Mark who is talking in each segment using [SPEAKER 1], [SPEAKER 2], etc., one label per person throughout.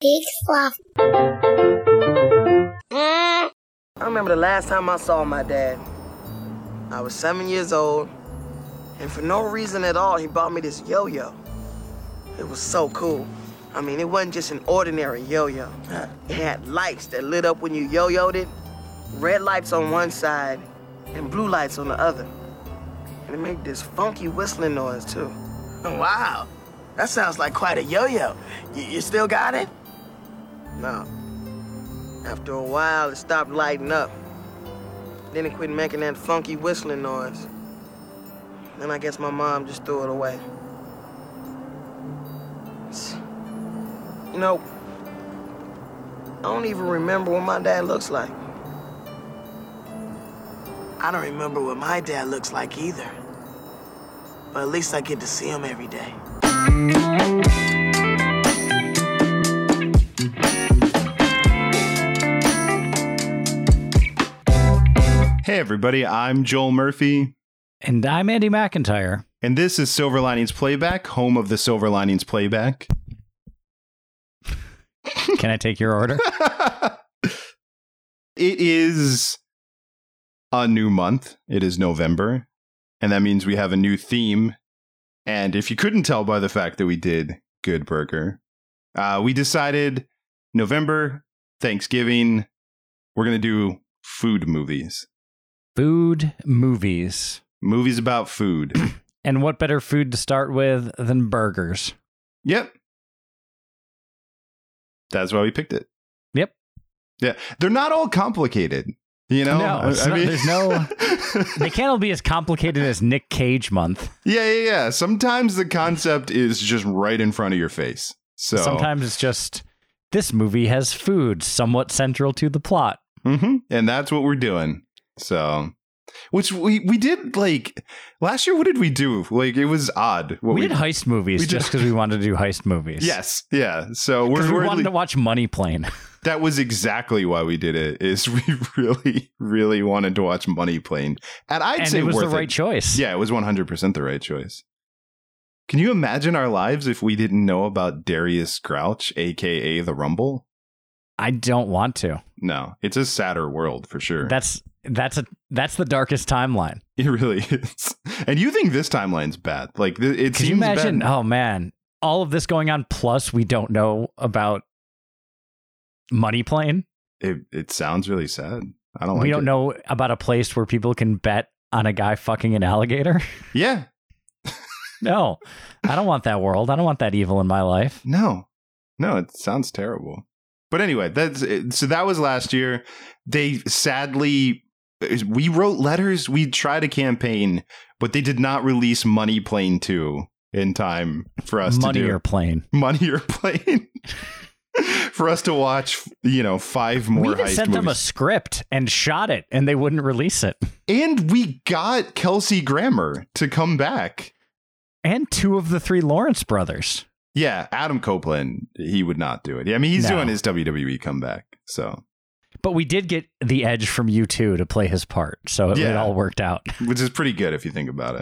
[SPEAKER 1] Big fluff. Hmm?
[SPEAKER 2] I remember the last time I saw my dad. I was seven years old, and for no reason at all, he bought me this yo yo. It was so cool. I mean, it wasn't just an ordinary yo yo, it had lights that lit up when you yo yoed it, red lights on one side, and blue lights on the other. And it made this funky whistling noise, too.
[SPEAKER 3] Wow. That sounds like quite a yo-yo. You, you still got it?
[SPEAKER 2] No. After a while, it stopped lighting up. Then it quit making that funky whistling noise. Then I guess my mom just threw it away. It's- You know, I don't even remember what my dad looks like.
[SPEAKER 3] I don't remember what my dad looks like either. But at least I get to see him every day.
[SPEAKER 4] Hey, everybody, I'm Joel Murphy,
[SPEAKER 5] And I'm Andy McIntyre.
[SPEAKER 4] and this is Silver Linings Playback, home of the Silver Linings Playback.
[SPEAKER 5] Can I take your order?
[SPEAKER 4] it is a new month. It is November, and that means we have a new theme. And if you couldn't tell by the fact that we did Good Burger, uh, we decided November, Thanksgiving, we're going to do food movies.
[SPEAKER 5] Food movies.
[SPEAKER 4] Movies about food.
[SPEAKER 5] And what better food to start with than burgers?
[SPEAKER 4] Yep. That's why we picked it.
[SPEAKER 5] Yep.
[SPEAKER 4] Yeah. They're not all complicated. You know?
[SPEAKER 5] No, it's not- there's no- They can't all be as complicated as Nick Cage month.
[SPEAKER 4] yeah, yeah, yeah. Sometimes the concept is just right in front of your face. So
[SPEAKER 5] Sometimes it's just this movie has food somewhat central to the plot.
[SPEAKER 4] hmm and that's what we're doing. So which we we did like last year what did we do? Like it was odd. What
[SPEAKER 5] we, did heist movies
[SPEAKER 4] we
[SPEAKER 5] just because we wanted to do heist movies.
[SPEAKER 4] Yes. Yeah. So we're,
[SPEAKER 5] we
[SPEAKER 4] we're
[SPEAKER 5] wanted to watch Money Plane.
[SPEAKER 4] That was exactly why we did it. Is we really, really wanted to watch Money Plane, and I'd
[SPEAKER 5] and
[SPEAKER 4] say
[SPEAKER 5] it was the right choice.
[SPEAKER 4] Yeah, it was one hundred percent the right choice. Can you imagine our lives if we didn't know about Darius Grouch, aka the Rumble?
[SPEAKER 5] I don't want to.
[SPEAKER 4] No, it's a sadder world for sure.
[SPEAKER 5] That's that's a that's the darkest timeline.
[SPEAKER 4] it really is. And you think this timeline's bad? Like th- it
[SPEAKER 5] Could
[SPEAKER 4] seems
[SPEAKER 5] you imagine?
[SPEAKER 4] bad.
[SPEAKER 5] Oh man, all of this going on. Plus, we don't know about Money Plane.
[SPEAKER 4] It it sounds really sad. I don't like.
[SPEAKER 5] we don't
[SPEAKER 4] it.
[SPEAKER 5] know about a place where people can bet on a guy fucking an alligator.
[SPEAKER 4] Yeah,
[SPEAKER 5] no, I don't want that world. I don't want that evil in my life.
[SPEAKER 4] No, no, it sounds terrible. But anyway, that's so that was last year. They sadly, we wrote letters. We tried a campaign, but they did not release Money Plane two in time for us
[SPEAKER 5] Money
[SPEAKER 4] to do
[SPEAKER 5] or plane.
[SPEAKER 4] Money or Plane. for us to watch, you know, five more
[SPEAKER 5] we
[SPEAKER 4] heist
[SPEAKER 5] sent them a script and shot it, and they wouldn't release it.
[SPEAKER 4] and we got Kelsey Grammer to come back.
[SPEAKER 5] And two of the three Lawrence brothers.
[SPEAKER 4] Yeah, Adam Copeland, he would not do it. I mean, he's
[SPEAKER 5] No.
[SPEAKER 4] doing his WWE comeback. So,
[SPEAKER 5] But we did get the Edge from U2 to play his part, so it, it all worked out.
[SPEAKER 4] which is pretty good if you think about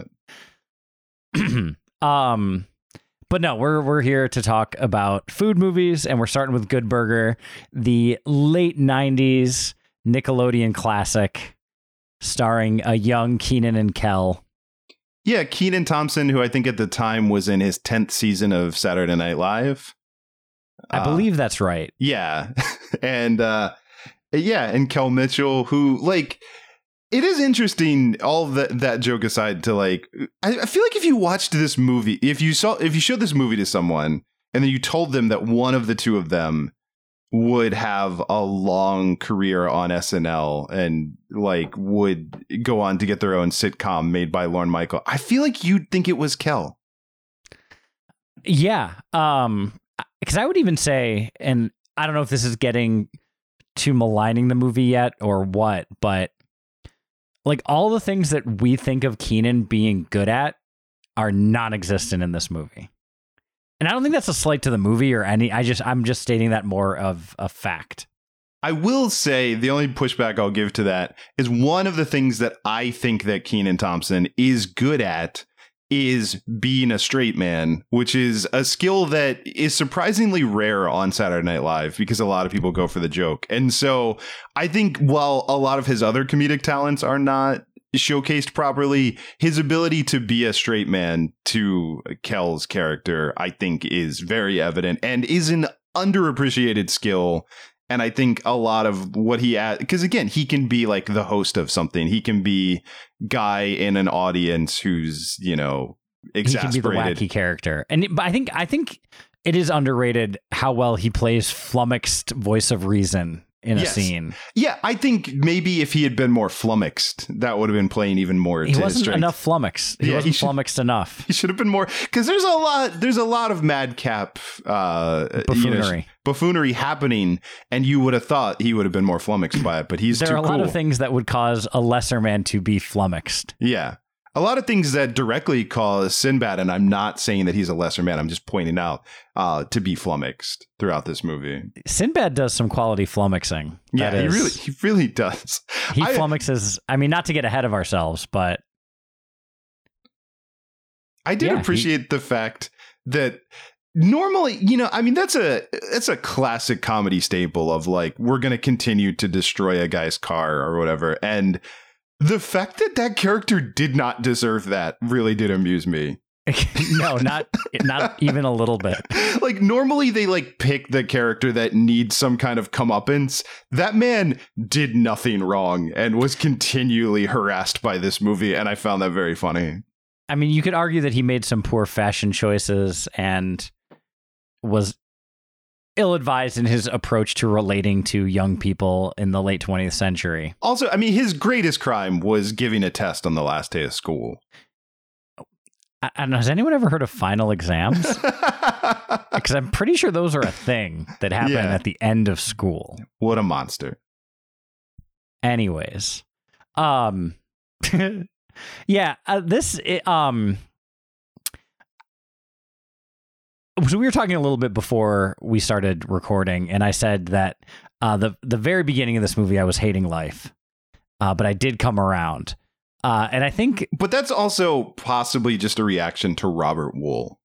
[SPEAKER 4] it.
[SPEAKER 5] um but no we're we're here to talk about food movies and we're starting with good burger the late 90s nickelodeon classic starring a young kenan and kel
[SPEAKER 4] Yeah, Kenan Thompson, who I think at the time was in his 10th season of Saturday Night Live.
[SPEAKER 5] i
[SPEAKER 4] Uh,
[SPEAKER 5] believe that's right
[SPEAKER 4] Yeah. and uh yeah, and Kel Mitchell, who like it is interesting, all that that joke aside, to like I, I feel like if you watched this movie, if you saw if you showed this movie to someone and then you told them that one of the two of them would have a long career on SNL and like would go on to get their own sitcom made by Lorne Michael, I feel like you'd think it was Kel.
[SPEAKER 5] yeah um because i would even say and i don't know if this is getting to maligning the movie yet or what but like all the things that we think of kenan being good at are non-existent in this movie. And i don't think that's a slight to the movie or any i just i'm just stating that more of a fact.
[SPEAKER 4] I will say the only pushback I'll give to that is one of the things that I think that Kenan Thompson is good at is being a straight man, which is a skill that is surprisingly rare on Saturday Night Live because a lot of people go for the joke. And so I think while a lot of his other comedic talents are not showcased properly, his ability to be a straight man to Kel's character, I think, is very evident and is an underappreciated skill. And I think a lot of what he adds, because again, he can be like the host of something. He can be guy in an audience who's, you know, exasperated.
[SPEAKER 5] He can be the wacky character. And but I think I think it is underrated how well he plays flummoxed voice of reason in a scene.
[SPEAKER 4] Yeah, I think maybe if he had been more flummoxed, that would have been playing even more.
[SPEAKER 5] He
[SPEAKER 4] to his
[SPEAKER 5] wasn't enough flummoxed. He
[SPEAKER 4] Yeah,
[SPEAKER 5] wasn't
[SPEAKER 4] should-
[SPEAKER 5] flummoxed enough.
[SPEAKER 4] He should have been more because there's a lot. There's a lot of madcap uh, you know,
[SPEAKER 5] Buffoonery.
[SPEAKER 4] buffoonery happening, and you would have thought he would have been more flummoxed by it, but he's
[SPEAKER 5] there are a lot of things that would cause a lesser man to be flummoxed.
[SPEAKER 4] Yeah. A lot of things that directly cause Sinbad, and I'm not saying that he's a lesser man. I'm just pointing out uh, to be flummoxed throughout this movie.
[SPEAKER 5] Sinbad does some quality flummoxing.
[SPEAKER 4] Yeah, he really, he really does.
[SPEAKER 5] he
[SPEAKER 4] I-
[SPEAKER 5] flummoxes. I mean, not to get ahead of ourselves, but
[SPEAKER 4] I did
[SPEAKER 5] Yeah, he-
[SPEAKER 4] appreciate the fact that normally, you know, I mean that's a that's a classic comedy staple of like we're going to continue to destroy a guy's car or whatever. And the fact that that character did not deserve that really did amuse me.
[SPEAKER 5] no, not not even a little bit.
[SPEAKER 4] like normally they like pick the character that needs some kind of comeuppance. That man did nothing wrong and was continually harassed by this movie and I found that very funny.
[SPEAKER 5] I mean, you could argue that he made some poor fashion choices and was ill advised in his approach to relating to young people in the late 20th century.
[SPEAKER 4] Also, I mean, his greatest crime was giving a test on the last day of school.
[SPEAKER 5] I, I don't know, has anyone ever heard of final exams? Because I'm pretty sure those are a thing that happen
[SPEAKER 4] Yeah.
[SPEAKER 5] at the end of school.
[SPEAKER 4] what a monster.
[SPEAKER 5] Anyways, um, yeah, uh, this it, um. So we were talking a little bit before we started recording, and I said that uh, the the very beginning of this movie, I was hating life, uh, but I did come around, uh, and I think
[SPEAKER 4] But that's also possibly just a reaction to Robert Wuhl.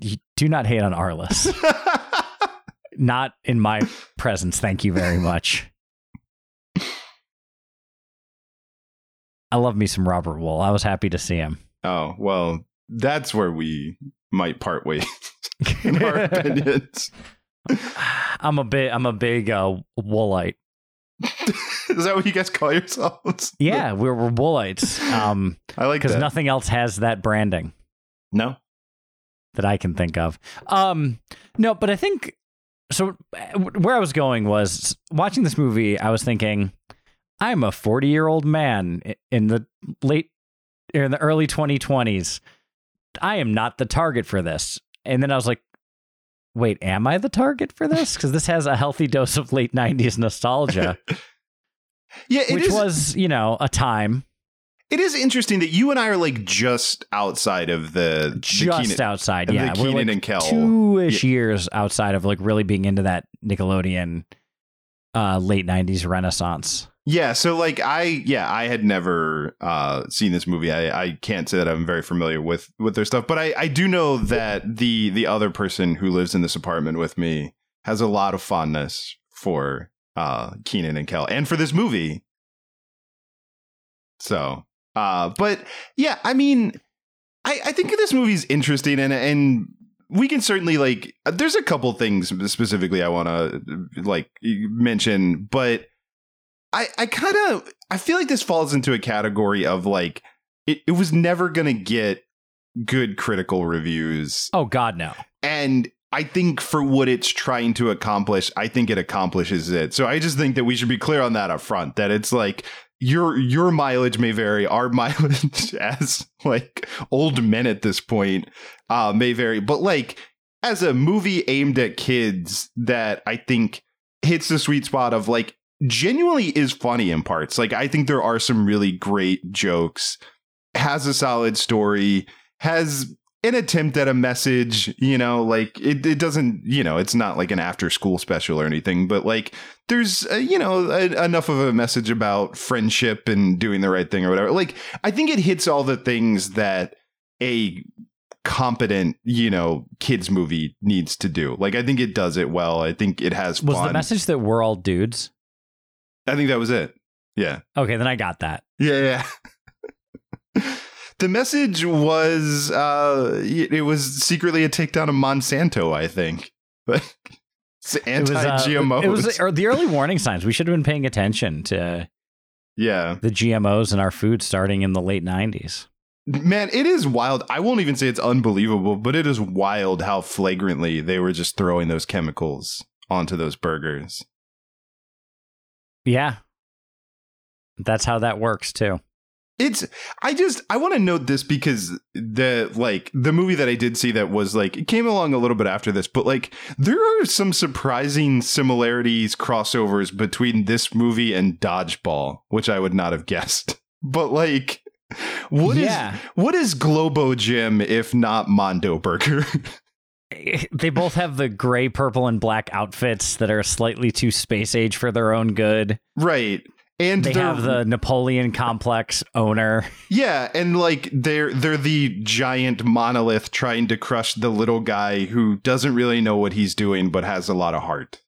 [SPEAKER 5] you do not hate on Arliss, not in my presence. Thank you very much. I love me some Robert Wuhl. I was happy to see him.
[SPEAKER 4] oh, well, that's where we might part ways in our opinions.
[SPEAKER 5] I'm a big I'm a big uh, Woolite.
[SPEAKER 4] Is that what you guys call yourselves?
[SPEAKER 5] Yeah, we're, we're Woolites. Um,
[SPEAKER 4] I like
[SPEAKER 5] because nothing else has that branding
[SPEAKER 4] no.
[SPEAKER 5] that I can think of. Um, no, but I think so. Where I was going was watching this movie. I was thinking, I'm a 40 year old man in the late in the early 2020s. I am not the target for this. And then I was like, wait, am I the target for this? Because this has a healthy dose of late 90s nostalgia,
[SPEAKER 4] Yeah, it
[SPEAKER 5] which
[SPEAKER 4] is-
[SPEAKER 5] was, you know, a time
[SPEAKER 4] It is interesting that you and I are like just outside of the the
[SPEAKER 5] just
[SPEAKER 4] Kenan-
[SPEAKER 5] outside. Yeah,
[SPEAKER 4] Kenan
[SPEAKER 5] like
[SPEAKER 4] and Kel.
[SPEAKER 5] two ish years outside of like really being into that Nickelodeon uh, late 90s renaissance.
[SPEAKER 4] Yeah, so like I yeah, I had never uh seen this movie. I, I can't say that I'm very familiar with with their stuff, but I, I do know that the the other person who lives in this apartment with me has a lot of fondness for uh Kenan and Kel and for this movie. So uh but yeah, I mean I, I think this movie's interesting and and we can certainly like there's a couple things specifically I want to like mention, but I I kind of I feel like this falls into a category of like it, it was never gonna get good critical reviews,
[SPEAKER 5] Oh, God, no.
[SPEAKER 4] and I think for what it's trying to accomplish, I think it accomplishes it. So I just think that we should be clear on that up front. That it's like your your mileage may vary. Our mileage as like old men at this point uh, may vary, but like as a movie aimed at kids that I think hits the sweet spot of like genuinely is funny in parts. Like I think there are some really great jokes, has a solid story, has an attempt at a message, you know, like it, it doesn't, you know, it's not like an after school special or anything, but like there's, uh, you know, a, enough of a message about friendship and doing the right thing or whatever. Like, I think it hits all the things that a competent, you know, kids movie needs to do. Like, I think it does it well. I think it has
[SPEAKER 5] Was
[SPEAKER 4] fun.
[SPEAKER 5] the message that we're all dudes?
[SPEAKER 4] I think that was it. Yeah.
[SPEAKER 5] Okay, then I got that.
[SPEAKER 4] Yeah, yeah. the message was uh it was secretly a takedown of Monsanto, I think. But it's
[SPEAKER 5] It was, uh,
[SPEAKER 4] anti-GMOs.
[SPEAKER 5] It was the early warning signs. We should have been paying attention to
[SPEAKER 4] yeah.
[SPEAKER 5] the GMOs in our food starting in the late 90s.
[SPEAKER 4] Man, it is wild. I won't even say it's unbelievable, but it is wild how flagrantly they were just throwing those chemicals onto those burgers.
[SPEAKER 5] Yeah. That's how that works too.
[SPEAKER 4] It's I just I want to note this because the like the movie that I did see that was like it came along a little bit after this, but like there are some surprising similarities crossovers between this movie and Dodgeball, which I would not have guessed. But like what is
[SPEAKER 5] Yeah.
[SPEAKER 4] what is Globo Gym if not Mondo Burger?
[SPEAKER 5] They both have the gray, purple, and black outfits that are slightly too space age for their own good.
[SPEAKER 4] right. And
[SPEAKER 5] They have the Napoleon complex owner.
[SPEAKER 4] Yeah, and like they're they're the giant monolith trying to crush the little guy who doesn't really know what he's doing but has a lot of heart.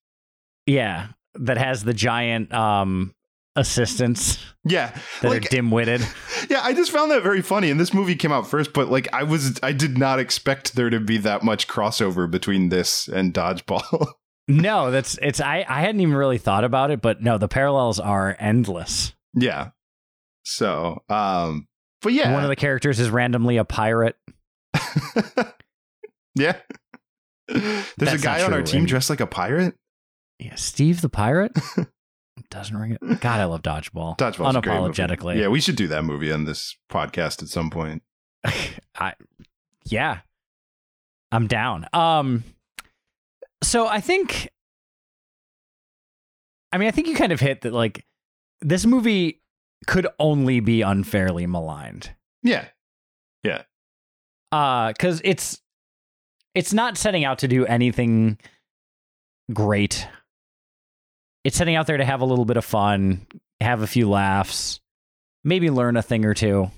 [SPEAKER 5] Yeah. That has the giant um assistants
[SPEAKER 4] Yeah.
[SPEAKER 5] that
[SPEAKER 4] like
[SPEAKER 5] are dim-witted.
[SPEAKER 4] yeah, I just found that very funny and this movie came out first but like I was I did not expect there to be that much crossover between this and Dodgeball.
[SPEAKER 5] no, that's it's I I hadn't even really thought about it, but no, the parallels are endless.
[SPEAKER 4] yeah. So, um but yeah.
[SPEAKER 5] One of the characters is randomly a pirate.
[SPEAKER 4] yeah. There's
[SPEAKER 5] That's
[SPEAKER 4] a guy on our team dressed like a pirate.
[SPEAKER 5] Yeah, Steve the pirate. Doesn't ring it. God, I love dodgeball.
[SPEAKER 4] Dodgeball's a great movie.
[SPEAKER 5] unapologetically.
[SPEAKER 4] Yeah, we should do that movie on this podcast at some point.
[SPEAKER 5] I, yeah, I'm down. Um, so I think, I mean, I think you kind of hit that. Like, this movie could only be unfairly maligned.
[SPEAKER 4] Yeah, yeah.
[SPEAKER 5] Uh, because it's it's not setting out to do anything great. It's setting out there to have a little bit of fun, have a few laughs, maybe learn a thing or two.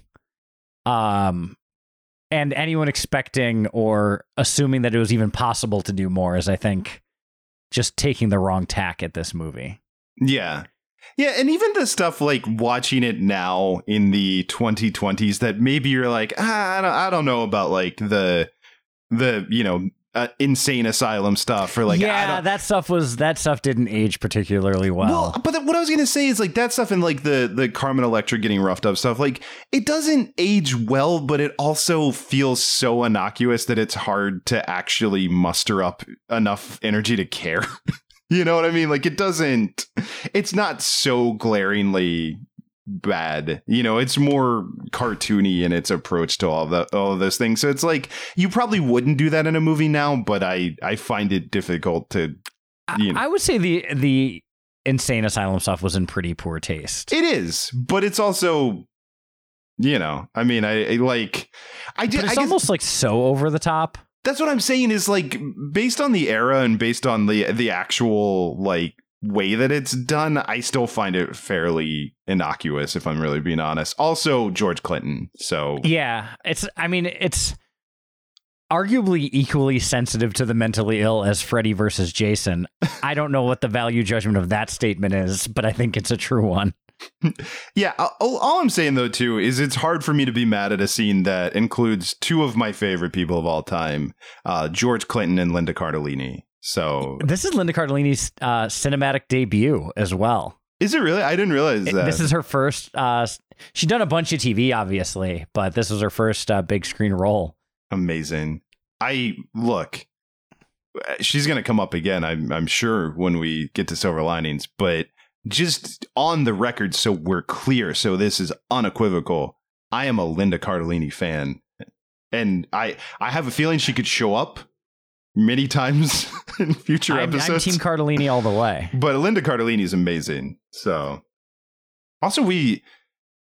[SPEAKER 5] Um, and anyone expecting or assuming that it was even possible to do more is, I think, just taking the wrong tack at this movie.
[SPEAKER 4] Yeah. Yeah, and even the stuff like watching it now in the 2020s that maybe you're like, ah, I don't, I don't know about like the the you know uh, insane asylum stuff for like
[SPEAKER 5] yeah, that stuff was that stuff didn't age particularly well.
[SPEAKER 4] well, but what I was gonna say is like that stuff and like the the Carmen Electra getting roughed up stuff. Like it doesn't age well, but it also feels so innocuous that it's hard to actually muster up enough energy to care. you know what I mean? Like it doesn't. It's not so glaringly bad. You know, it's more cartoony in its approach to all the all of those things. So it's like you probably wouldn't do that in a movie now, but I I find it difficult to.
[SPEAKER 5] I-
[SPEAKER 4] you know.
[SPEAKER 5] I would say the the insane asylum stuff was in pretty poor taste.
[SPEAKER 4] It is, but it's also, you know, I mean, I, I like, I did.
[SPEAKER 5] but
[SPEAKER 4] I
[SPEAKER 5] it's
[SPEAKER 4] guess
[SPEAKER 5] almost like so over the top.
[SPEAKER 4] that's what I'm saying is like based on the era and based on the the actual like way that it's done, I still find it fairly innocuous. If I'm really being honest. Also, George Clinton. So
[SPEAKER 5] Yeah, it's. I mean, it's arguably equally sensitive to the mentally ill as Freddy versus Jason. I don't know what the value judgment of that statement is, but I think it's a true one.
[SPEAKER 4] Yeah, all, all I'm saying though too is it's hard for me to be mad at a scene that includes two of my favorite people of all time, uh, George Clinton and Linda Cardellini. So
[SPEAKER 5] This is Linda Cardellini's uh, cinematic debut as well.
[SPEAKER 4] is it really? I didn't realize that.
[SPEAKER 5] This is her first. Uh, she's done a bunch of TV, obviously, but this was her first uh, big screen role.
[SPEAKER 4] amazing. I look. She's going to come up again. I'm I'm sure when we get to Silver Linings, but just on the record, so we're clear, so this is unequivocal. I am a Linda Cardellini fan, and I I have a feeling she could show up many times in future
[SPEAKER 5] I'm, I'm
[SPEAKER 4] episodes.
[SPEAKER 5] Team Cardellini all the way.
[SPEAKER 4] but Linda Cardellini is amazing. So, also we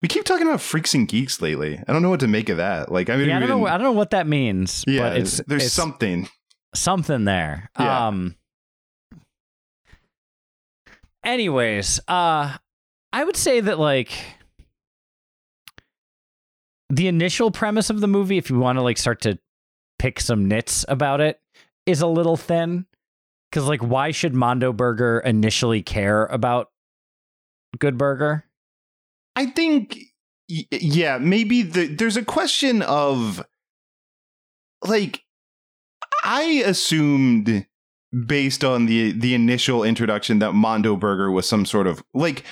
[SPEAKER 4] We keep talking about freaks and geeks lately. I don't know what to make of that. Like, I mean,
[SPEAKER 5] Yeah, I don't know. I don't know what that means.
[SPEAKER 4] yeah,
[SPEAKER 5] but it's
[SPEAKER 4] there's
[SPEAKER 5] it's
[SPEAKER 4] something.
[SPEAKER 5] something there.
[SPEAKER 4] Yeah.
[SPEAKER 5] Um. Anyways, uh, I would say that like the initial premise of the movie, if you want to like start to pick some nits about it, is a little thin. Because like, why should Mondo Burger initially care about Good Burger?
[SPEAKER 4] I think, yeah, maybe the, there's a question of like, I assumed based on the the initial introduction that Mondo Burger was some sort of like.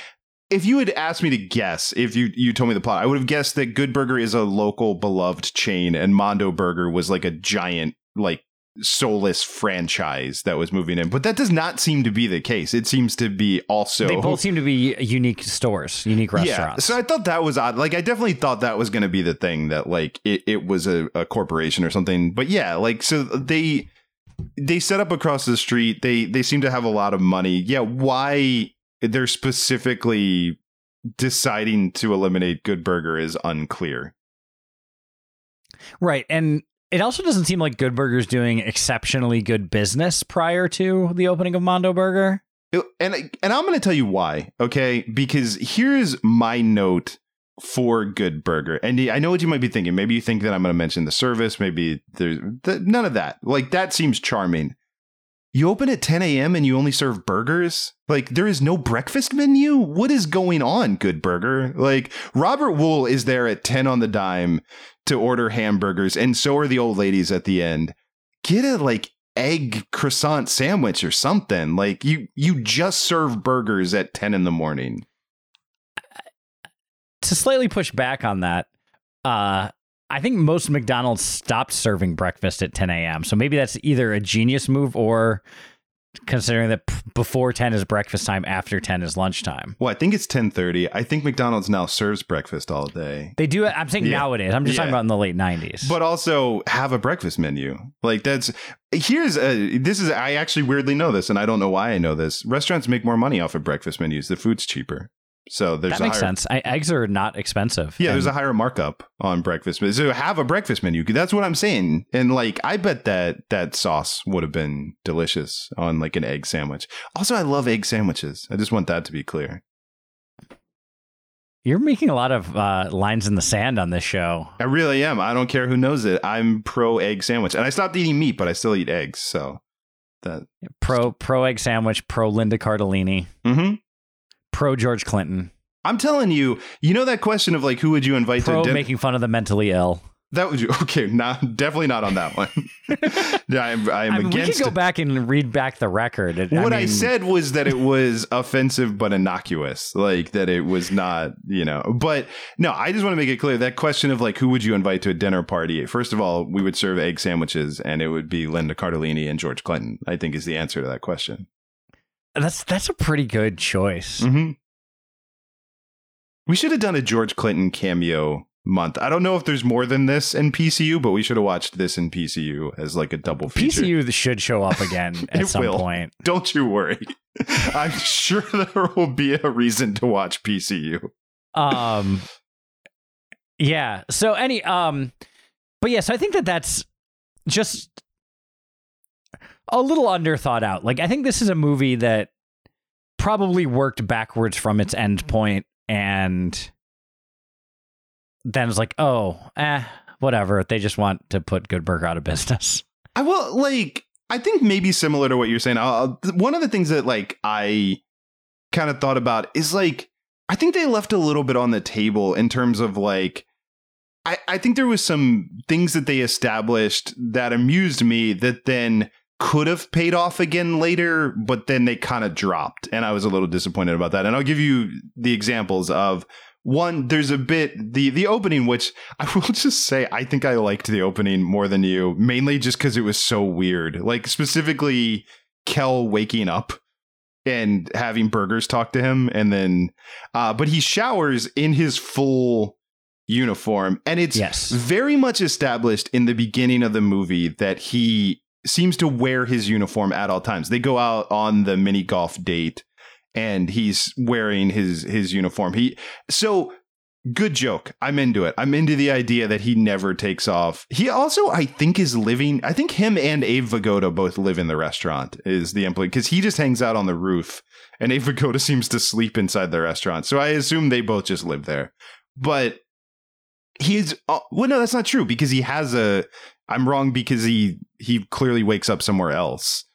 [SPEAKER 4] If you had asked me to guess, if you you told me the plot, I would have guessed that Good Burger is a local beloved chain, and Mondo Burger was like a giant like soulless franchise that was moving in. But that does not seem to be the case. It seems to be also
[SPEAKER 5] They both seem to be unique stores, unique restaurants.
[SPEAKER 4] yeah, so I thought that was odd. Like, I definitely thought that was going to be the thing that like it, it was a, a corporation or something. But yeah, like so they they set up across the street. They they seem to have a lot of money. Yeah, why they're specifically deciding to eliminate Good Burger is unclear.
[SPEAKER 5] Right. And it also doesn't seem like Good Burger's doing exceptionally good business prior to the opening of Mondo Burger.
[SPEAKER 4] And and I'm going to tell you why. Okay, because here's my note for Good Burger. And I know what you might be thinking. Maybe you think that I'm going to mention the service. Maybe there's th- none of that. Like that seems charming. You open at 10 a.m. and you only serve burgers? Like there is no breakfast menu? What is going on, Good Burger? Like Robert Wuhl is there at 10 on the dime to order hamburgers, and so are the old ladies at the end. Get a like egg croissant sandwich or something. Like you you just serve burgers at 10 in the morning.
[SPEAKER 5] To slightly push back on that, uh, I think most McDonald's stopped serving breakfast at 10 a.m. So maybe that's either a genius move or considering that p- before 10 is breakfast time, after 10 is lunchtime.
[SPEAKER 4] Well, I think it's 10:30. I think McDonald's now serves breakfast all day.
[SPEAKER 5] They do. I'm saying
[SPEAKER 4] Yeah.
[SPEAKER 5] nowadays. I'm just talking about in the late 90s.
[SPEAKER 4] But also have a breakfast menu. Like that's here's a this is I actually weirdly know this and I don't know why I know this. Restaurants make more money off of breakfast menus. The food's cheaper. So there's
[SPEAKER 5] that makes
[SPEAKER 4] higher,
[SPEAKER 5] sense. I, eggs are not expensive.
[SPEAKER 4] Yeah, there's a higher markup on breakfast. So have a breakfast menu. That's what I'm saying. And like, I bet that that sauce would have been delicious on like an egg sandwich. Also, I love egg sandwiches. I just want that to be clear.
[SPEAKER 5] You're making a lot of uh, lines in the sand on this show.
[SPEAKER 4] I really am. I don't care who knows it. I'm pro egg sandwich, and I stopped eating meat, but I still eat eggs. So that.
[SPEAKER 5] Pro pro egg sandwich, pro Linda Cardellini,
[SPEAKER 4] hmm
[SPEAKER 5] pro George Clinton,
[SPEAKER 4] I'm telling you. You know that question of like, who would you invite
[SPEAKER 5] pro
[SPEAKER 4] to dinner?
[SPEAKER 5] making fun of the mentally ill.
[SPEAKER 4] that would you okay? Not definitely not on that one. yeah, I'm, I'm
[SPEAKER 5] I mean, we
[SPEAKER 4] against.
[SPEAKER 5] could go back and read back the record. It-
[SPEAKER 4] what I,
[SPEAKER 5] mean,
[SPEAKER 4] said was that it was offensive but innocuous, like that it was not, you know. But no, I just want to make it clear that question of like who would you invite to a dinner party? First of all, we would serve egg sandwiches, and it would be Linda Cardellini and George Clinton. I think is the answer to that question.
[SPEAKER 5] That's that's a pretty good choice.
[SPEAKER 4] Mm-hmm. We should have done a George Clinton cameo month. I don't know if there's more than this in PCU, but we should have watched this in PCU as like a double feature.
[SPEAKER 5] PCU should show up again at some
[SPEAKER 4] will.
[SPEAKER 5] point.
[SPEAKER 4] Don't you worry. I'm sure there will be a reason to watch PCU.
[SPEAKER 5] Um, yeah. So any um, but yeah, so I think that that's just a little under thought out. Like I think this is a movie that probably worked backwards from its end point and then it's like, oh, eh, whatever. They just want to put Good Burger out of business.
[SPEAKER 4] I will like. I think maybe similar to what you're saying. One of the things that like I kind of thought about is like I think they left a little bit on the table in terms of like I I think there was some things that they established that amused me that then could have paid off again later, but then they kind of dropped, and I was a little disappointed about that. And I'll give you the examples of one there's a bit the the opening which i will just say i think i liked the opening more than you mainly just because it was so weird like specifically kel waking up and having burgers talk to him and then uh but he showers in his full uniform and it's
[SPEAKER 5] Yes.
[SPEAKER 4] very much established in the beginning of the movie that he seems to wear his uniform at all times they go out on the mini golf date and he's wearing his his uniform. He so good joke. I'm into it. I'm into the idea that he never takes off. He also, I think, is living. I think him and Abe Vigoda both live in the restaurant. Is the employee because he just hangs out on the roof, and Abe Vigoda seems to sleep inside the restaurant. So I assume they both just live there. But he's uh, well, no, that's not true because he has a. I'm wrong because he he clearly wakes up somewhere else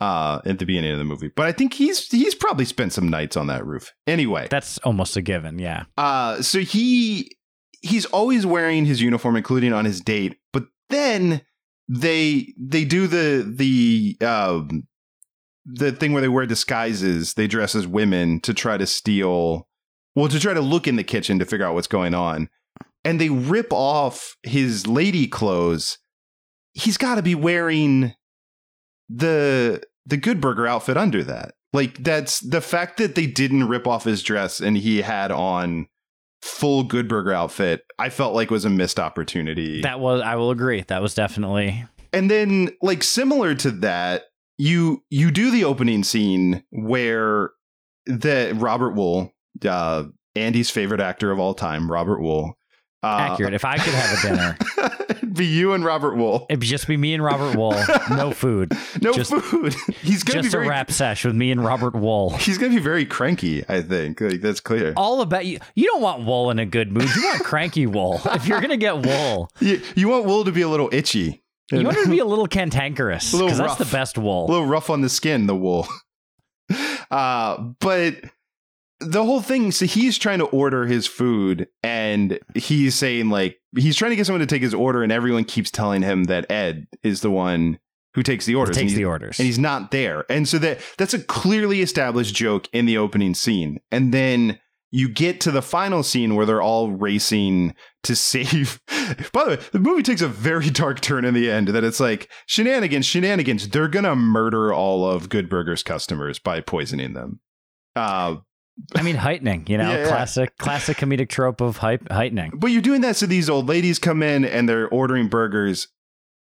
[SPEAKER 4] uh, at the beginning of the movie. But I think he's he's probably spent some nights on that roof. Anyway,
[SPEAKER 5] That's almost a given. Yeah.
[SPEAKER 4] uh, so he he's always wearing his uniform, including on his date. But then they they do the the um, the thing where they wear disguises. They dress as women to try to steal. Well, to try to look in the kitchen to figure out what's going on, and they rip off his lady clothes. He's got to be wearing the the Good Burger outfit under that. Like that's the fact that they didn't rip off his dress and he had on full Good Burger outfit. I felt like was a missed opportunity.
[SPEAKER 5] That was, I will agree. That was definitely.
[SPEAKER 4] and then like similar to that, you you do the opening scene where the Robert Wuhl, uh, Andy's favorite actor of all time, Robert Wuhl. Uh,
[SPEAKER 5] Accurate. If I could have a dinner,
[SPEAKER 4] be you and Robert Wuhl.
[SPEAKER 5] it'd just be me and Robert Wuhl. No food.
[SPEAKER 4] No
[SPEAKER 5] just-
[SPEAKER 4] food. He's gonna be
[SPEAKER 5] Just a
[SPEAKER 4] very
[SPEAKER 5] rap sesh with me and Robert Wuhl.
[SPEAKER 4] He's gonna be very cranky. I think like that's clear.
[SPEAKER 5] All about you. You don't want Wool in a good mood. You want cranky Wool. If you're gonna get Wool,
[SPEAKER 4] You, you want Wool to be a little itchy,
[SPEAKER 5] you want him to be a little cantankerous because that's the best wool.
[SPEAKER 4] a little rough on the skin. The Wool. Uh, but the whole thing. So he's trying to order his food, and he's saying like he's trying to get someone to take his order, and everyone keeps telling him that Ed is the one who takes the orders. and
[SPEAKER 5] Takes
[SPEAKER 4] he's-
[SPEAKER 5] the orders.
[SPEAKER 4] and he's not there. And so that that's a clearly established joke in the opening scene. And then you get to the final scene where they're all racing to save. By the way, the movie takes a very dark turn in the end that it's like shenanigans, shenanigans. They're gonna murder all of Good Burger's customers by poisoning them. Uh,
[SPEAKER 5] I mean, heightening. You know,
[SPEAKER 4] Yeah, yeah.
[SPEAKER 5] classic, classic comedic trope of hype, heightening.
[SPEAKER 4] but you're doing that so these old ladies come in and they're ordering burgers.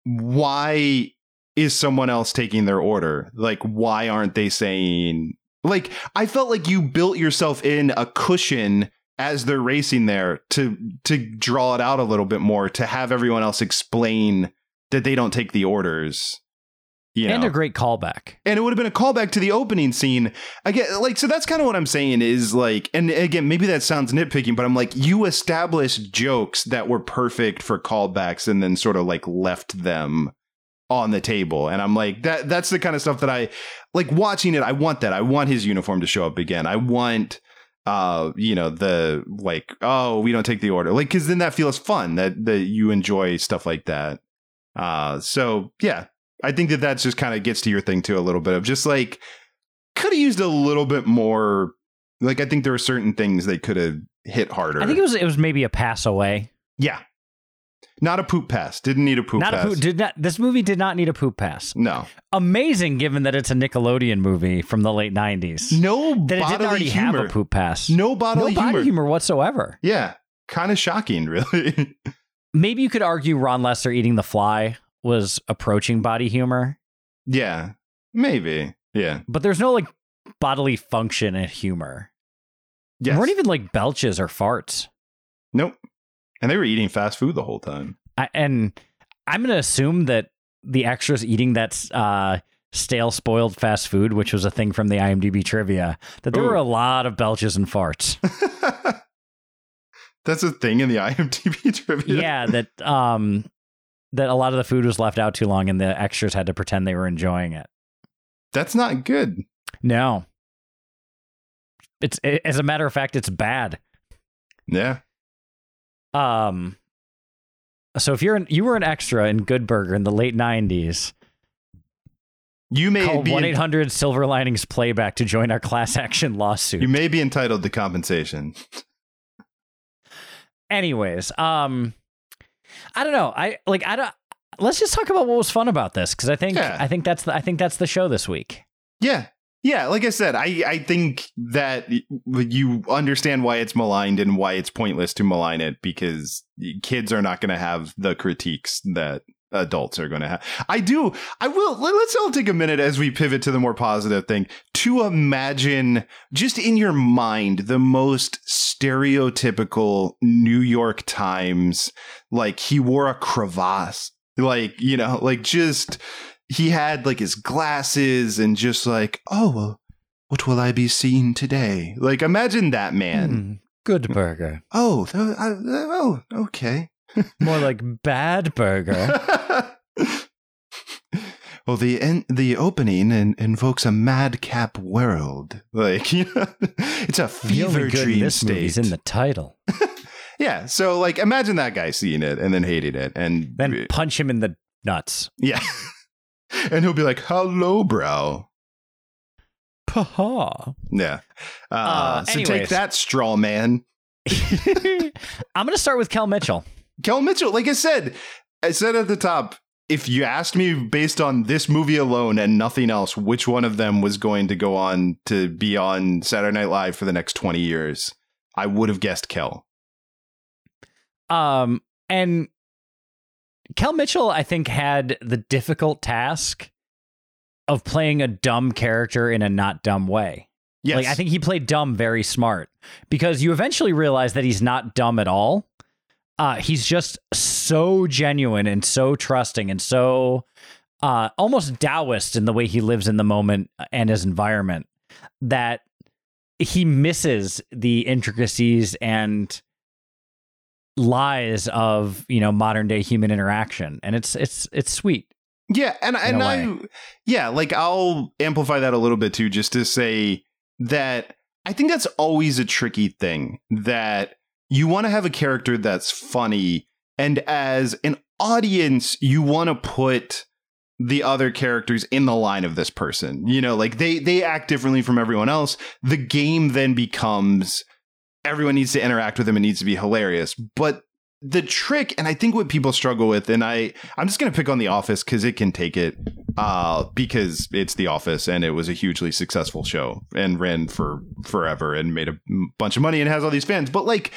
[SPEAKER 4] Why is someone else taking their order? Like, why aren't they saying, like, I felt like you built yourself in a cushion as they're racing there to to draw it out a little bit more to have everyone else explain that they don't take the orders. You know?
[SPEAKER 5] And a great callback.
[SPEAKER 4] and it would have been a callback to the opening scene. Again like so that's kind of what i'm saying is like and again maybe that sounds nitpicking but i'm like you established jokes that were perfect for callbacks and then sort of like left them on the table. And i'm like that that's the kind of stuff that i like watching it i want that. I want his uniform to show up again. I want uh you know the like oh we don't take the order. Like because then that feels fun that that you enjoy stuff like that. Uh so yeah I think that that's just kind of gets to your thing too a little bit of just like could have used a little bit more. Like I think there were certain things they could have hit harder.
[SPEAKER 5] I think it was it was maybe a pass away.
[SPEAKER 4] yeah, not a poop pass. Didn't need a poop
[SPEAKER 5] not
[SPEAKER 4] pass.
[SPEAKER 5] a poop. Did not. This movie did not need a poop pass.
[SPEAKER 4] no,
[SPEAKER 5] Amazing, given that it's a Nickelodeon movie from the late '90s.
[SPEAKER 4] no
[SPEAKER 5] that it didn't already
[SPEAKER 4] humor.
[SPEAKER 5] have a poop pass.
[SPEAKER 4] No
[SPEAKER 5] no
[SPEAKER 4] bodily
[SPEAKER 5] body
[SPEAKER 4] humor.
[SPEAKER 5] humor. whatsoever.
[SPEAKER 4] Yeah, kind of shocking, really.
[SPEAKER 5] Maybe you could argue Ron Lester eating the fly was approaching body humor,
[SPEAKER 4] yeah, maybe. Yeah,
[SPEAKER 5] but there's no like bodily function in humor.
[SPEAKER 4] yes.
[SPEAKER 5] There weren't even like belches or farts.
[SPEAKER 4] nope. And they were eating fast food the whole time.
[SPEAKER 5] I, and I'm going to assume that the extras eating that uh, stale, spoiled fast food, which was a thing from the IMDb trivia, that there
[SPEAKER 4] Ooh.
[SPEAKER 5] were a lot of belches and farts.
[SPEAKER 4] That's a thing in the IMDb trivia.
[SPEAKER 5] yeah, that um, that a lot of the food was left out too long, and the extras had to pretend they were enjoying it.
[SPEAKER 4] that's not good.
[SPEAKER 5] No, it's it, as a matter of fact, it's bad.
[SPEAKER 4] Yeah.
[SPEAKER 5] Um, so if you're an, you were an extra in Good Burger in the late '90s,
[SPEAKER 4] You may
[SPEAKER 5] call
[SPEAKER 4] be
[SPEAKER 5] one eight hundred Silver Linings Playback to join our class action lawsuit.
[SPEAKER 4] you may be entitled to compensation.
[SPEAKER 5] Anyways, um, I don't know. I like I don't. Let's just talk about what was fun about this because I think
[SPEAKER 4] Yeah.
[SPEAKER 5] I think that's the I think that's the show this week.
[SPEAKER 4] Yeah. Yeah, like I said, I, I think that you understand why it's maligned and why it's pointless to malign it because kids are not going to have the critiques that adults are going to have. I do. I will. let- Let's all take a minute as we pivot to the more positive thing to imagine just in your mind the most stereotypical New York Times, like he wore a crevasse, like, you know, like just he had like his glasses and just like, oh, well, what will I be seeing today? Like, imagine that man.
[SPEAKER 5] Mm, good burger.
[SPEAKER 4] Oh, th- I- oh, okay.
[SPEAKER 5] More like bad burger.
[SPEAKER 4] well, the en- the opening in- invokes a madcap world. Like, you know, it's a
[SPEAKER 5] the only
[SPEAKER 4] fever
[SPEAKER 5] good in
[SPEAKER 4] dream
[SPEAKER 5] this
[SPEAKER 4] state.
[SPEAKER 5] movie's in the title.
[SPEAKER 4] yeah, so like, imagine that guy seeing it and then hating it, and
[SPEAKER 5] Then punch him in the nuts.
[SPEAKER 4] yeah, and he'll be like, "Hello, bro."
[SPEAKER 5] Paha.
[SPEAKER 4] Yeah. Uh,
[SPEAKER 5] Uh,
[SPEAKER 4] so take that, straw man.
[SPEAKER 5] I'm going to start with Kel Mitchell.
[SPEAKER 4] Kel Mitchell, like I said, I said at the top, if you asked me based on this movie alone and nothing else, which one of them was going to go on to be on Saturday Night Live for the next 20 years, I would have guessed Kel.
[SPEAKER 5] Um, and Kel Mitchell, I think, had the difficult task of playing a dumb character in a not dumb way.
[SPEAKER 4] Yes.
[SPEAKER 5] Like I think he played dumb very smart because you eventually realize that he's not dumb at all. Uh, he's just so genuine and so trusting and so uh, almost Taoist in the way he lives in the moment and his environment that he misses the intricacies and lies of you know modern day human interaction. And it's it's it's sweet
[SPEAKER 4] Yeah, and and I yeah, like I'll amplify that a little bit too just to say that I think that's always a tricky thing that you want to have a character that's funny and as an audience you want to put the other characters in the line of this person. You know, like they they act differently from everyone else. The game then becomes everyone needs to interact with them and needs to be hilarious. But the trick and I think what people struggle with and I I'm just going to pick on The Office cuz it can take it uh because it's The Office and it was a hugely successful show and ran for forever and made a bunch of money and has all these fans. But like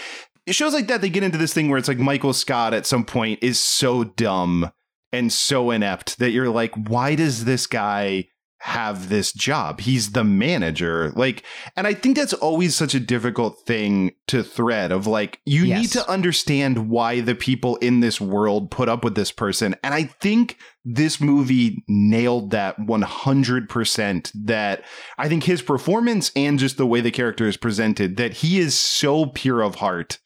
[SPEAKER 4] shows like that they get into this thing where it's like Michael Scott at some point is so dumb and so inept that you're like why does this guy have this job? He's the manager. Like and i think that's always such a difficult thing to thread of like you
[SPEAKER 5] Yes.
[SPEAKER 4] need to understand why the people in this world put up with this person. And i think this movie nailed that 100% that i think his performance and just the way the character is presented that he is so pure of heart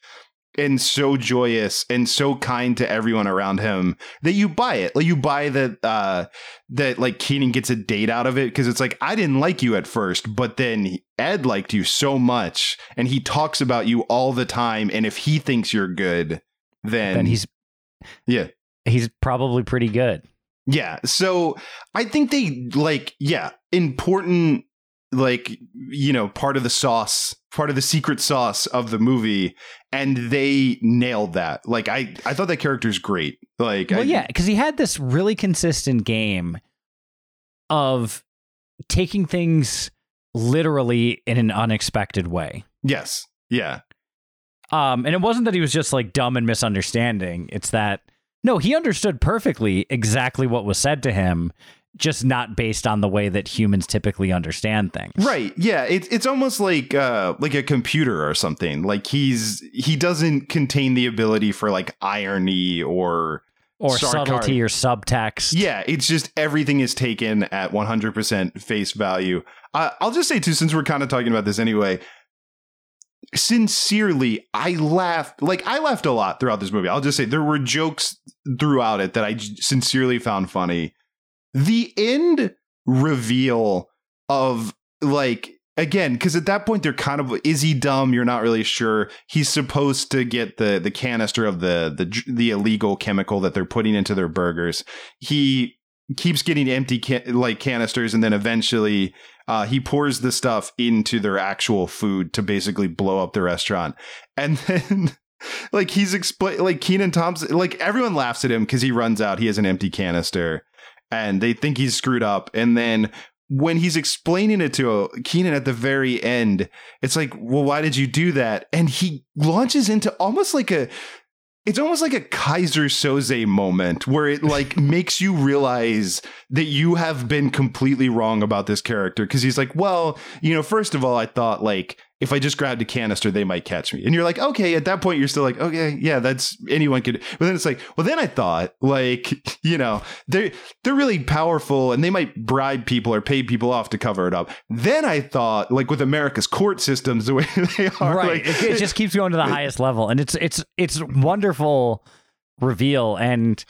[SPEAKER 4] and so joyous and so kind to everyone around him that you buy it. Like you buy that uh that like Kenan gets a date out of it because it's like I didn't like you at first, but then Ed liked you so much and he talks about you all the time and if he thinks you're good, then
[SPEAKER 5] and he's
[SPEAKER 4] yeah.
[SPEAKER 5] he's probably pretty good
[SPEAKER 4] Yeah. So I think they like, yeah, important, like, you know, part of the sauce, part of the secret sauce of the movie. And they nailed that. Like, I, I thought that character's great. Like,
[SPEAKER 5] well
[SPEAKER 4] I,
[SPEAKER 5] yeah because he had this really consistent game of taking things literally in an unexpected way
[SPEAKER 4] Yes. Yeah.
[SPEAKER 5] Um, and it wasn't that he was just like dumb and misunderstanding. It's that no, he understood perfectly exactly what was said to him, just not based on the way that humans typically understand things.
[SPEAKER 4] Right. Yeah. It's it's almost like uh like a computer or something. Like he's he doesn't contain the ability for like irony or
[SPEAKER 5] Or
[SPEAKER 4] Sarcasm.
[SPEAKER 5] subtlety or subtext.
[SPEAKER 4] Yeah, it's just everything is taken at 100% face value. Uh, I'll just say, too, since we're kind of talking about this anyway, sincerely, I laughed. Like, I laughed a lot throughout this movie. I'll just say there were jokes throughout it that I j- sincerely found funny. The end reveal of, like, again because at that point they're kind of is he dumb? You're not really sure. He's supposed to get the the canister of the the the illegal chemical that they're putting into their burgers. He keeps getting empty ca- like canisters and then eventually uh, he pours the stuff into their actual food to basically blow up the restaurant. And then like he's explain like kenan thompson like everyone laughs at him because he runs out. He has an empty canister and they think he's screwed up and then when he's explaining it to uh, Kenan at the very end, it's like, well, why did you do that? And he launches into almost like a it's almost like a Keyser Soze moment where it like makes you realize that you have been completely wrong about this character because he's like, well, you know, first of all, I thought like if I just grabbed a canister, they might catch me. And you're like, okay, at that point, you're still like, okay, yeah, that's anyone could. But then it's like, well, then I thought, like, you know, they're they're really powerful and they might bribe people or pay people off to cover it up. Then I thought, like, with America's court systems the way they are,
[SPEAKER 5] right.
[SPEAKER 4] like,
[SPEAKER 5] it, it just keeps going to the highest level, and it's it's it's wonderful reveal and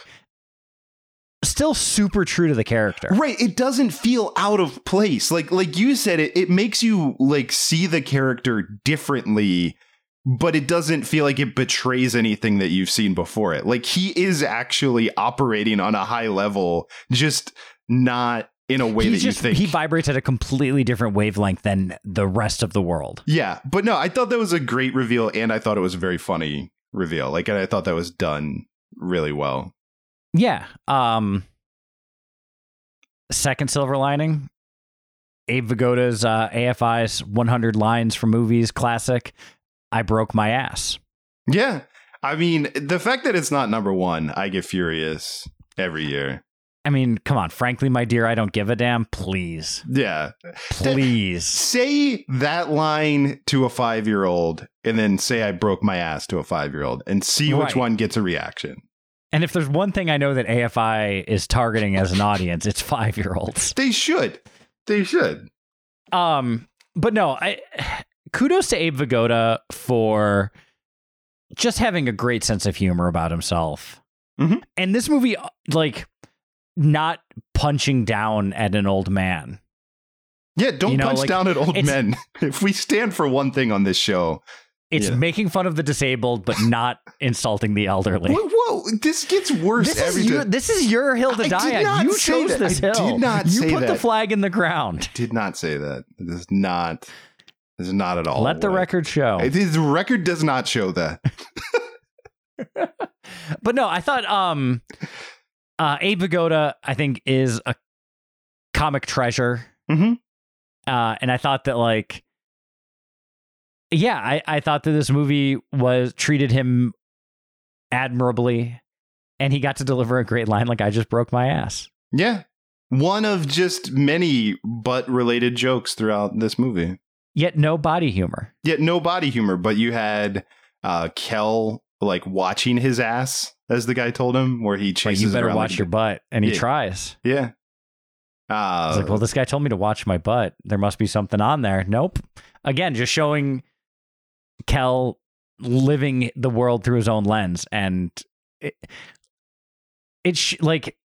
[SPEAKER 5] still super true to the character.
[SPEAKER 4] Right. It doesn't feel out of place. Like like you said, it it makes you like see the character differently, but it doesn't feel like it betrays anything that you've seen before it. Like he is actually operating on a high level, just not in a way
[SPEAKER 5] He's
[SPEAKER 4] that
[SPEAKER 5] just,
[SPEAKER 4] you think.
[SPEAKER 5] he vibrates at a completely different wavelength than the rest of the world.
[SPEAKER 4] yeah. But no, I thought that was a great reveal and I thought it was a very funny reveal. Like and I thought that was done really well.
[SPEAKER 5] Yeah. Um second silver lining. Abe Vigoda's uh, AFI's 100 lines from movies classic. I broke my ass.
[SPEAKER 4] Yeah. I mean, the fact that it's not number one, I get furious every year.
[SPEAKER 5] I mean, come on. Frankly, my dear, I don't give a damn. Please.
[SPEAKER 4] Yeah.
[SPEAKER 5] Please.
[SPEAKER 4] say that line to a five year old and then say I broke my ass to a five year old and see which one gets a reaction.
[SPEAKER 5] And if there's one thing I know that AFI is targeting as an audience, it's five year olds.
[SPEAKER 4] They should. They should.
[SPEAKER 5] Um, but no, I kudos to Abe Vigoda for just having a great sense of humor about himself.
[SPEAKER 4] Mhm.
[SPEAKER 5] And this movie, like, not punching down at an old man.
[SPEAKER 4] Yeah, don't
[SPEAKER 5] You know,
[SPEAKER 4] punch
[SPEAKER 5] like,
[SPEAKER 4] down at old men. If we stand for one thing on this show,
[SPEAKER 5] It's
[SPEAKER 4] Yeah.
[SPEAKER 5] making fun of the disabled, but not insulting the elderly.
[SPEAKER 4] whoa, whoa, this gets worse
[SPEAKER 5] This
[SPEAKER 4] every
[SPEAKER 5] is, your, this is your hill to
[SPEAKER 4] I
[SPEAKER 5] die on. You chose
[SPEAKER 4] that.
[SPEAKER 5] this
[SPEAKER 4] I
[SPEAKER 5] hill.
[SPEAKER 4] did not
[SPEAKER 5] you put the flag in the ground.
[SPEAKER 4] Did not say that. This is not. This is not at all.
[SPEAKER 5] Let the
[SPEAKER 4] what-
[SPEAKER 5] record show.
[SPEAKER 4] The record does not show that.
[SPEAKER 5] But no, I thought um uh Abe Vigoda, I think, is a comic treasure.
[SPEAKER 4] Mhm.
[SPEAKER 5] Uh and I thought that like yeah, I, I thought that this movie was treated him admirably and he got to deliver a great line like I just broke my ass.
[SPEAKER 4] Yeah. One of just many butt related jokes throughout this movie.
[SPEAKER 5] Yet no body humor.
[SPEAKER 4] Yet no body humor, but you had uh Kel like watching his ass, as the guy told him, where he
[SPEAKER 5] Like
[SPEAKER 4] chases
[SPEAKER 5] you better
[SPEAKER 4] around
[SPEAKER 5] watch
[SPEAKER 4] like-
[SPEAKER 5] your butt. And he
[SPEAKER 4] Yeah.
[SPEAKER 5] tries.
[SPEAKER 4] Yeah. Uh,
[SPEAKER 5] He's like, well, this guy told me to watch my butt. There must be something on there. Nope. Again, just showing Kel living the world through his own lens, and it, it sh- like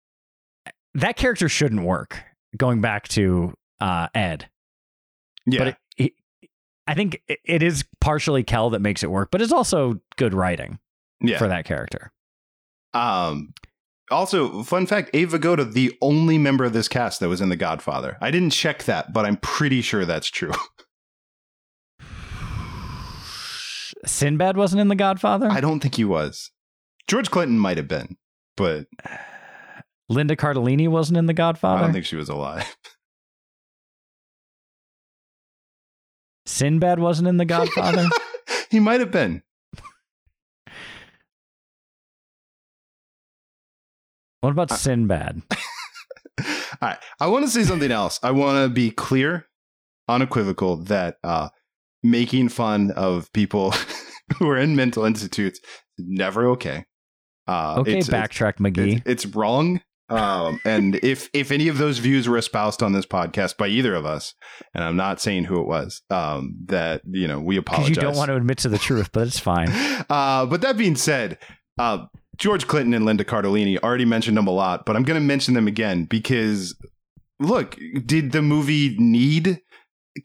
[SPEAKER 5] that character shouldn't work. Going back to uh, Ed,
[SPEAKER 4] yeah.
[SPEAKER 5] but it, it, I think it- is partially Kel that makes it work, but it's also good writing
[SPEAKER 4] yeah.
[SPEAKER 5] for that character.
[SPEAKER 4] Um, also, fun fact: Abe Vigoda, the only member of this cast that was in The Godfather. I didn't check that, but I'm pretty sure that's true.
[SPEAKER 5] Sinbad wasn't in The Godfather.
[SPEAKER 4] I don't think he was. George Clinton might have been, but
[SPEAKER 5] Linda Cardellini wasn't in The Godfather.
[SPEAKER 4] I don't think she was alive.
[SPEAKER 5] Sinbad wasn't in The Godfather.
[SPEAKER 4] he might have been.
[SPEAKER 5] What about Sinbad?
[SPEAKER 4] All right. I want to say something else. I want to be clear, unequivocal that uh, making fun of people who are in mental institutes never okay. Uh,
[SPEAKER 5] Okay,
[SPEAKER 4] it's,
[SPEAKER 5] backtrack McGee.
[SPEAKER 4] It's, it's wrong. Um, and if if any of those views were espoused on this podcast by either of us, and I'm not saying who it was, um, that you know we apologize.
[SPEAKER 5] you don't want to admit to the truth, but it's fine.
[SPEAKER 4] Uh, but that being said, uh, George Clinton and Linda Cardellini already mentioned them a lot, but I'm going to mention them again because look, did the movie need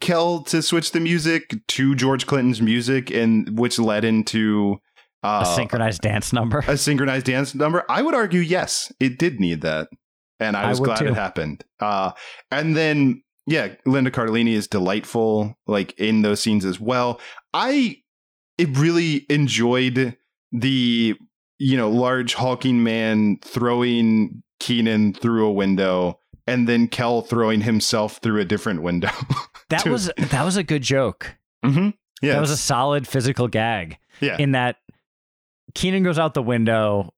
[SPEAKER 4] Kel to switch the music to George Clinton's music, and which led into uh,
[SPEAKER 5] a synchronized dance number.
[SPEAKER 4] a synchronized dance number? I would argue yes, it did need that, and I
[SPEAKER 5] I
[SPEAKER 4] was
[SPEAKER 5] would
[SPEAKER 4] glad
[SPEAKER 5] too.
[SPEAKER 4] it happened. Uh, and then yeah, Linda Cardellini is delightful, like in those scenes as well. I it really enjoyed the you know large hulking man throwing Kenan through a window. And then Kel throwing himself through a different window.
[SPEAKER 5] That was that was a good joke.
[SPEAKER 4] mm-hmm. Yeah,
[SPEAKER 5] That was a solid physical gag.
[SPEAKER 4] Yeah.
[SPEAKER 5] In that Kenan goes out the window,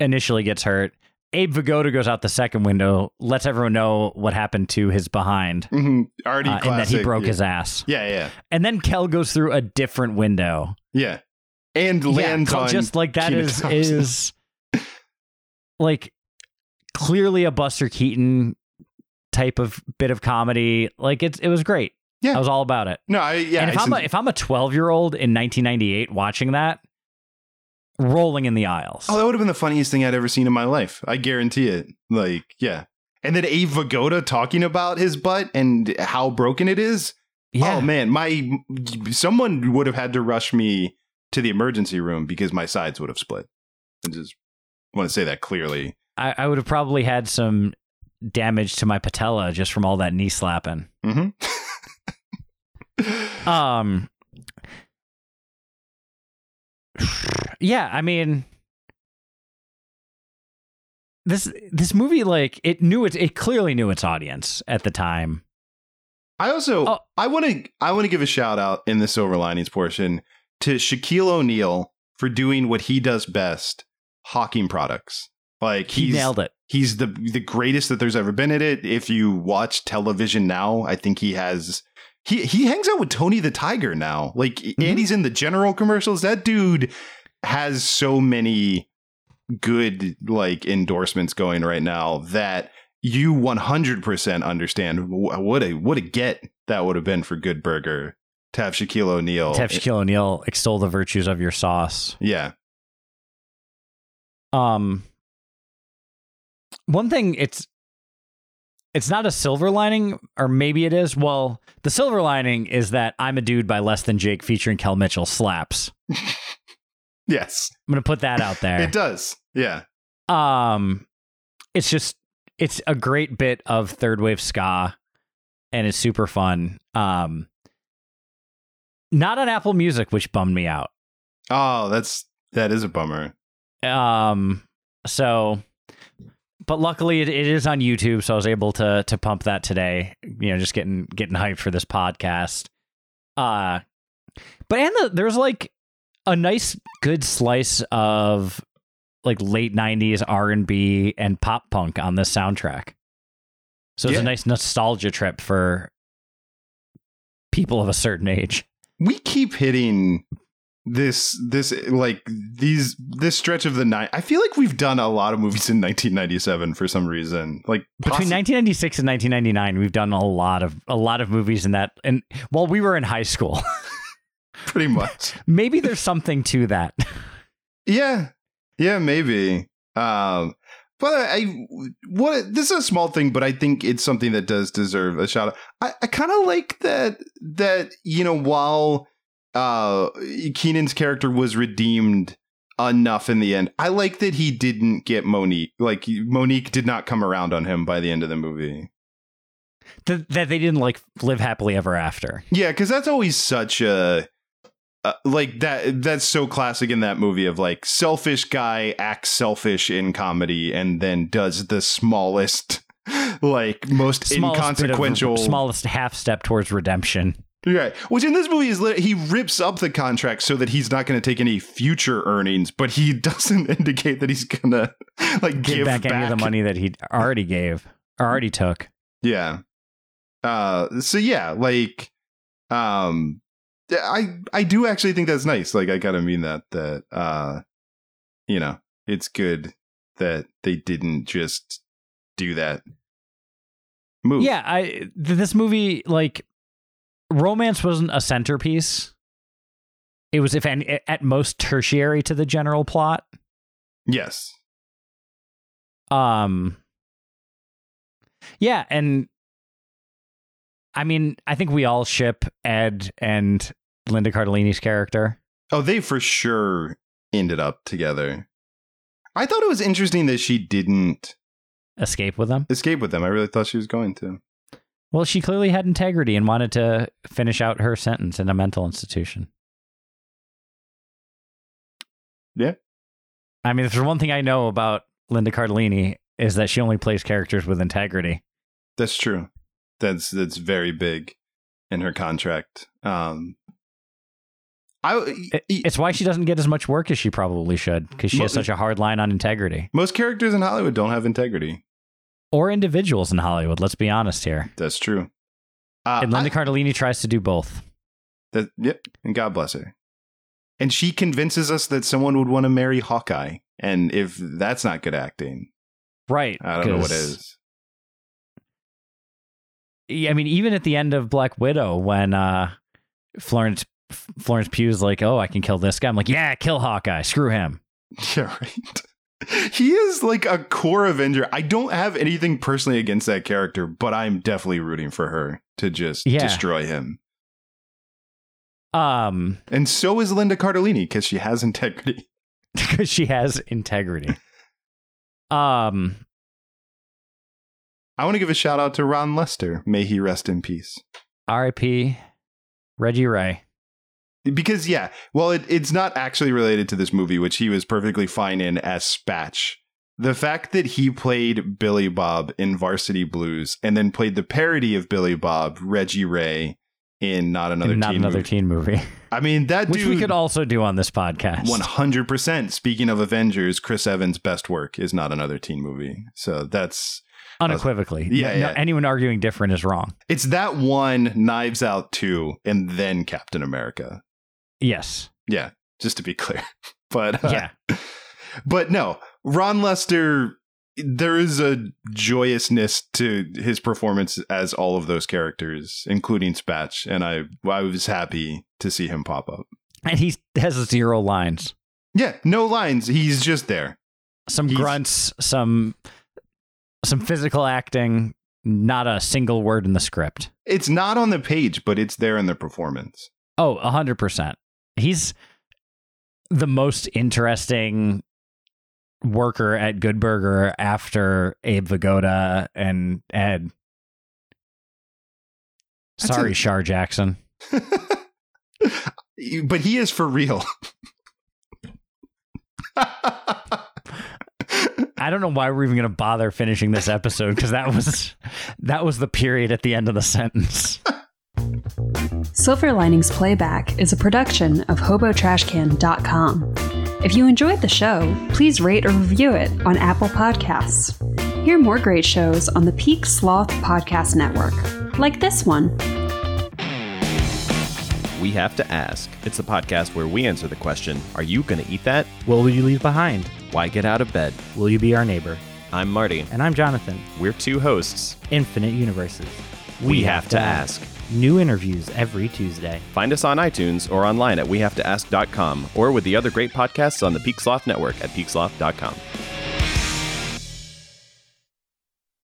[SPEAKER 5] initially gets hurt. Abe Vigoda goes out the second window, lets everyone know what happened to his behind,
[SPEAKER 4] Mhm. Already
[SPEAKER 5] uh, and that he broke
[SPEAKER 4] yeah.
[SPEAKER 5] his ass.
[SPEAKER 4] Yeah, yeah,
[SPEAKER 5] And then Kel goes through a different window.
[SPEAKER 4] yeah. And lands
[SPEAKER 5] yeah,
[SPEAKER 4] on
[SPEAKER 5] just like that
[SPEAKER 4] Kenan
[SPEAKER 5] is
[SPEAKER 4] Thompson.
[SPEAKER 5] is like clearly a Buster Keaton type of bit of comedy. Like it's it was great.
[SPEAKER 4] Yeah.
[SPEAKER 5] I was all about it.
[SPEAKER 4] No, I yeah.
[SPEAKER 5] and if I'm a, if I'm a 12 year old in 1998 watching that, rolling in the aisles.
[SPEAKER 4] oh, that would have been the funniest thing I'd ever seen in my life. I guarantee it. Like, yeah. And then Abe Vigoda talking about his butt and how broken it is.
[SPEAKER 5] yeah,
[SPEAKER 4] Oh man, my someone would have had to rush me to the emergency room because my sides would have split. I just want to say that clearly.
[SPEAKER 5] I, I would have probably had some damage to my patella just from all that knee slapping.
[SPEAKER 4] hmm
[SPEAKER 5] Um, yeah, I mean, this this movie like it knew it it clearly knew its audience at the time.
[SPEAKER 4] I also
[SPEAKER 5] Oh.
[SPEAKER 4] I want to I want to give a shout out in the silver linings portion to Shaquille O'Neal for doing what he does best, hawking products. Like
[SPEAKER 5] He
[SPEAKER 4] he's
[SPEAKER 5] nailed it.
[SPEAKER 4] he's the the greatest that there's ever been at it. If you watch television now, I think he has he he hangs out with Tony the Tiger now. Like
[SPEAKER 5] Mm-hmm.
[SPEAKER 4] and he's in the general commercials. That dude has so many good like endorsements going right now that you 100% understand what a what a get that would have been for Good Burger to have Shaquille O'Neal.
[SPEAKER 5] To have Shaquille O'Neal extol the virtues of your sauce.
[SPEAKER 4] yeah.
[SPEAKER 5] Um, one thing it's it's not a silver lining, or maybe it is. Well, the silver lining is that I'm a dude by less than Jake featuring Kel Mitchell slaps.
[SPEAKER 4] Yes.
[SPEAKER 5] I'm gonna put that out there.
[SPEAKER 4] It does. Yeah.
[SPEAKER 5] Um, it's just it's a great bit of third wave ska, and it's super fun. Um, not on Apple Music, which bummed me out.
[SPEAKER 4] Oh, that's that is a bummer.
[SPEAKER 5] Um, so, but luckily it, it is on YouTube, so I was able to to pump that today. You know, just getting getting hyped for this podcast. Uh, but and the, there's like a nice good slice of like late '90s R and B and pop punk on this soundtrack. So it's
[SPEAKER 4] Yeah.
[SPEAKER 5] a nice nostalgia trip for people of a certain age.
[SPEAKER 4] We keep hitting this this like these this stretch of the night. I feel like we've done a lot of movies in 1997 for some reason. Like
[SPEAKER 5] Between 1996 and 1999, we've done a lot of a lot of movies in that. And while we were in high school,
[SPEAKER 4] pretty much.
[SPEAKER 5] maybe there's something to that.
[SPEAKER 4] Yeah. Yeah, maybe. Um but I what this is a small thing, but I think it's something that does deserve a shout out. I, I kind of like that that you know while uh Kenan's character was redeemed enough in the end. I like that he didn't get Monique. Like Monique did not come around on him by the end of the movie.
[SPEAKER 5] that, that they didn't like live happily ever after.
[SPEAKER 4] Yeah, because that's always such a uh, like that. That's so classic in that movie of like selfish guy acts selfish in comedy and then does the smallest, like most
[SPEAKER 5] Smallest
[SPEAKER 4] inconsequential.
[SPEAKER 5] smallest half step towards redemption.
[SPEAKER 4] Right. Which in this movie is he rips up the contract so that he's not going to take any future earnings, but he doesn't indicate that he's going to like
[SPEAKER 5] Give,
[SPEAKER 4] give,
[SPEAKER 5] back, any of the money that he already gave or already took.
[SPEAKER 4] Yeah. Uh so yeah, like um I I do actually think that's nice. Like I kind of mean that that uh you know, it's good that they didn't just do that move.
[SPEAKER 5] Yeah, I th- this movie like romance wasn't a centerpiece. It was, if any, at most, tertiary to the general plot.
[SPEAKER 4] Yes.
[SPEAKER 5] Um, yeah, and I mean, I think we all ship Ed and Linda Cardellini's character.
[SPEAKER 4] Oh, they for sure ended up together. I thought it was interesting that she didn't
[SPEAKER 5] Escape with them.
[SPEAKER 4] escape with them. I really thought she was going to.
[SPEAKER 5] Well, she clearly had integrity and wanted to finish out her sentence in a mental institution.
[SPEAKER 4] Yeah.
[SPEAKER 5] I mean, if there's one thing I know about Linda Cardellini is that she only plays characters with integrity.
[SPEAKER 4] That's true. That's that's very big in her contract. Um I
[SPEAKER 5] It- it's why she doesn't get as much work as she probably should because she has such a hard line on integrity.
[SPEAKER 4] most characters in Hollywood don't have integrity.
[SPEAKER 5] Or individuals in Hollywood. Let's be honest here.
[SPEAKER 4] That's true. Uh,
[SPEAKER 5] And Linda
[SPEAKER 4] I-
[SPEAKER 5] Cardellini tries to do both.
[SPEAKER 4] that, yep, and God bless her. And she convinces us that someone would want to marry Hawkeye. And if that's not good acting,
[SPEAKER 5] Right.
[SPEAKER 4] I don't know what is.
[SPEAKER 5] I mean, even at the end of Black Widow, when uh, Florence Florence Pugh's like, "Oh, I can kill this guy," I'm like, "Yeah, kill Hawkeye. Screw him."
[SPEAKER 4] Yeah, right. He is like a core Avenger. I don't have anything personally against that character, but I'm definitely rooting for her to just
[SPEAKER 5] Yeah.
[SPEAKER 4] destroy him.
[SPEAKER 5] Um,
[SPEAKER 4] And so is Linda Cardellini because she has integrity.
[SPEAKER 5] because she has integrity. Um,
[SPEAKER 4] I want to give a shout out to Ron Lester. May he rest in peace.
[SPEAKER 5] R.I.P. Reggie Ray.
[SPEAKER 4] Because yeah, well, it, it's not actually related to this movie, which he was perfectly fine in as Spatch. The fact that he played Billy Bob in Varsity Blues and then played the parody of Billy Bob, Reggie Ray, in Not Another
[SPEAKER 5] not
[SPEAKER 4] Teen
[SPEAKER 5] another
[SPEAKER 4] movie.
[SPEAKER 5] teen movie,
[SPEAKER 4] I mean, that
[SPEAKER 5] which
[SPEAKER 4] dude.
[SPEAKER 5] we could also do on this podcast.
[SPEAKER 4] One hundred percent. Speaking of Avengers, Chris Evans' best work is not another teen movie. So that's
[SPEAKER 5] unequivocally.
[SPEAKER 4] Yeah,
[SPEAKER 5] No-
[SPEAKER 4] yeah.
[SPEAKER 5] anyone arguing different is wrong.
[SPEAKER 4] it's that one, Knives Out two, and then Captain America.
[SPEAKER 5] Yes.
[SPEAKER 4] Yeah, just to be clear. But uh,
[SPEAKER 5] Yeah.
[SPEAKER 4] but no, Ron Lester. There is a joyousness to his performance as all of those characters, including Spatch, and I I was happy to see him pop up.
[SPEAKER 5] And he has zero lines.
[SPEAKER 4] Yeah, no lines. He's just there.
[SPEAKER 5] Some
[SPEAKER 4] He's-
[SPEAKER 5] grunts, some some physical acting, not a single word in the script.
[SPEAKER 4] It's not on the page, but it's there in the performance.
[SPEAKER 5] Oh, a hundred percent. He's the most interesting worker at Good Burger after Abe Vigoda and Ed.
[SPEAKER 4] That's
[SPEAKER 5] Sorry,
[SPEAKER 4] a-
[SPEAKER 5] Shar Jackson.
[SPEAKER 4] but he is for real.
[SPEAKER 5] I don't know why we're even going to bother finishing this episode because that was that was the period at the end of the sentence.
[SPEAKER 1] Silver Linings Playback is a production of HoboTrashCan.com. If you enjoyed the show, please rate or review it on Apple Podcasts. Hear more great shows on the Peak Sloth Podcast Network, like this one.
[SPEAKER 6] We Have to Ask. It's a podcast where we answer the question Are you going to eat that?
[SPEAKER 7] What will you leave behind?
[SPEAKER 6] Why get out of bed?
[SPEAKER 7] Will you be our neighbor?
[SPEAKER 6] I'm Marty.
[SPEAKER 7] And I'm Jonathan.
[SPEAKER 6] We're two hosts.
[SPEAKER 7] Infinite Universes.
[SPEAKER 6] We, have, to ask.
[SPEAKER 7] New interviews every Tuesday.
[SPEAKER 6] Find us on iTunes or online at wehavetoask.com or with the other great podcasts on the Peak Sloth Network at peaksloth.com.